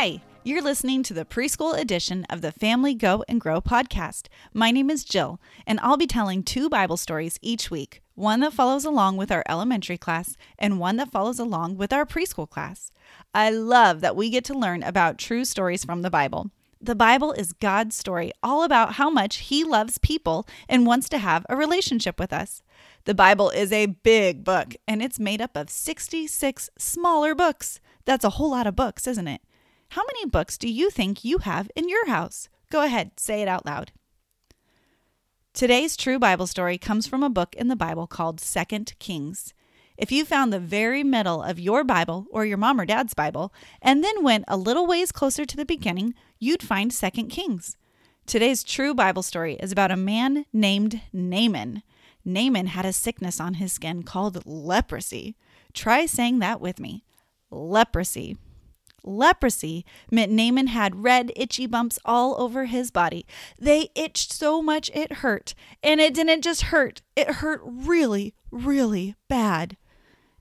Hi, you're listening to the preschool edition of the Family Go and Grow podcast. My name is Jill, and I'll be telling two Bible stories each week one that follows along with our elementary class, and one that follows along with our preschool class. I love that we get to learn about true stories from the Bible. The Bible is God's story, all about how much He loves people and wants to have a relationship with us. The Bible is a big book, and it's made up of 66 smaller books. That's a whole lot of books, isn't it? How many books do you think you have in your house? Go ahead, say it out loud. Today's true Bible story comes from a book in the Bible called Second Kings. If you found the very middle of your Bible or your mom or dad's Bible and then went a little ways closer to the beginning, you'd find Second Kings. Today's true Bible story is about a man named Naaman. Naaman had a sickness on his skin called leprosy. Try saying that with me leprosy. Leprosy meant Naaman had red, itchy bumps all over his body. They itched so much it hurt. And it didn't just hurt, it hurt really, really bad.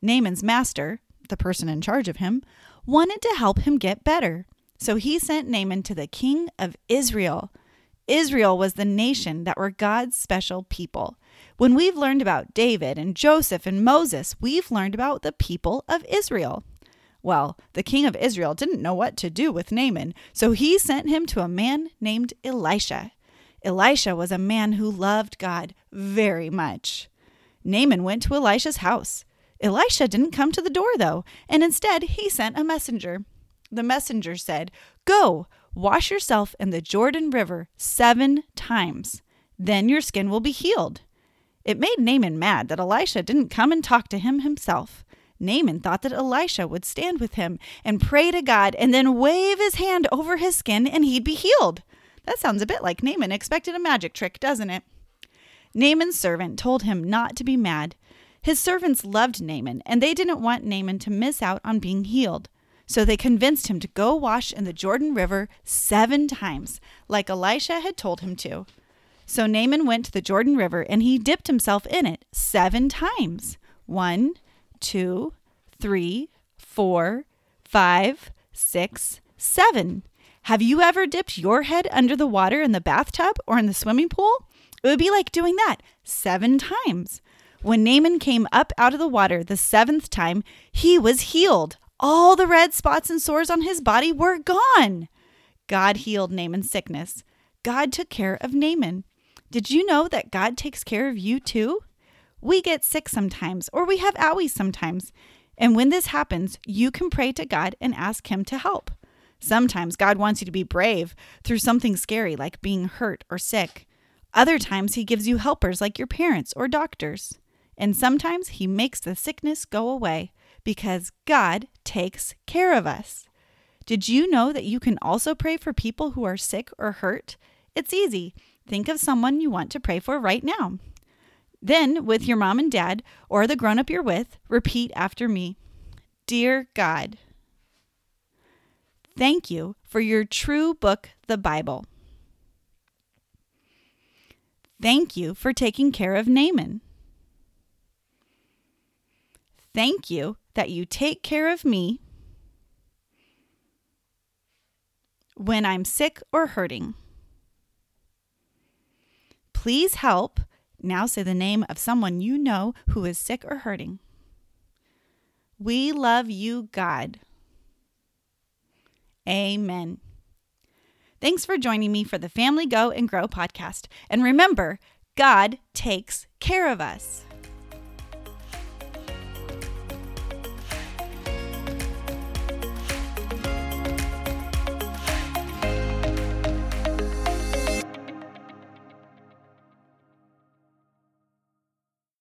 Naaman's master, the person in charge of him, wanted to help him get better. So he sent Naaman to the king of Israel. Israel was the nation that were God's special people. When we've learned about David and Joseph and Moses, we've learned about the people of Israel. Well, the king of Israel didn't know what to do with Naaman, so he sent him to a man named Elisha. Elisha was a man who loved God very much. Naaman went to Elisha's house. Elisha didn't come to the door, though, and instead he sent a messenger. The messenger said, Go, wash yourself in the Jordan River seven times. Then your skin will be healed. It made Naaman mad that Elisha didn't come and talk to him himself. Naaman thought that Elisha would stand with him and pray to God and then wave his hand over his skin and he'd be healed. That sounds a bit like Naaman expected a magic trick, doesn't it? Naaman's servant told him not to be mad. His servants loved Naaman and they didn't want Naaman to miss out on being healed. So they convinced him to go wash in the Jordan River seven times, like Elisha had told him to. So Naaman went to the Jordan River and he dipped himself in it seven times. One, two, three, four, five, six, seven. Have you ever dipped your head under the water in the bathtub or in the swimming pool? It would be like doing that seven times. When Naaman came up out of the water the seventh time, he was healed. All the red spots and sores on his body were gone. God healed Naaman's sickness. God took care of Naaman. Did you know that God takes care of you too? We get sick sometimes, or we have owies sometimes. And when this happens, you can pray to God and ask Him to help. Sometimes God wants you to be brave through something scary like being hurt or sick. Other times, He gives you helpers like your parents or doctors. And sometimes He makes the sickness go away because God takes care of us. Did you know that you can also pray for people who are sick or hurt? It's easy. Think of someone you want to pray for right now. Then, with your mom and dad or the grown up you're with, repeat after me Dear God, thank you for your true book, the Bible. Thank you for taking care of Naaman. Thank you that you take care of me when I'm sick or hurting. Please help now say the name of someone you know who is sick or hurting. We love you, God. Amen. Thanks for joining me for the Family Go and Grow podcast. And remember, God takes care of us.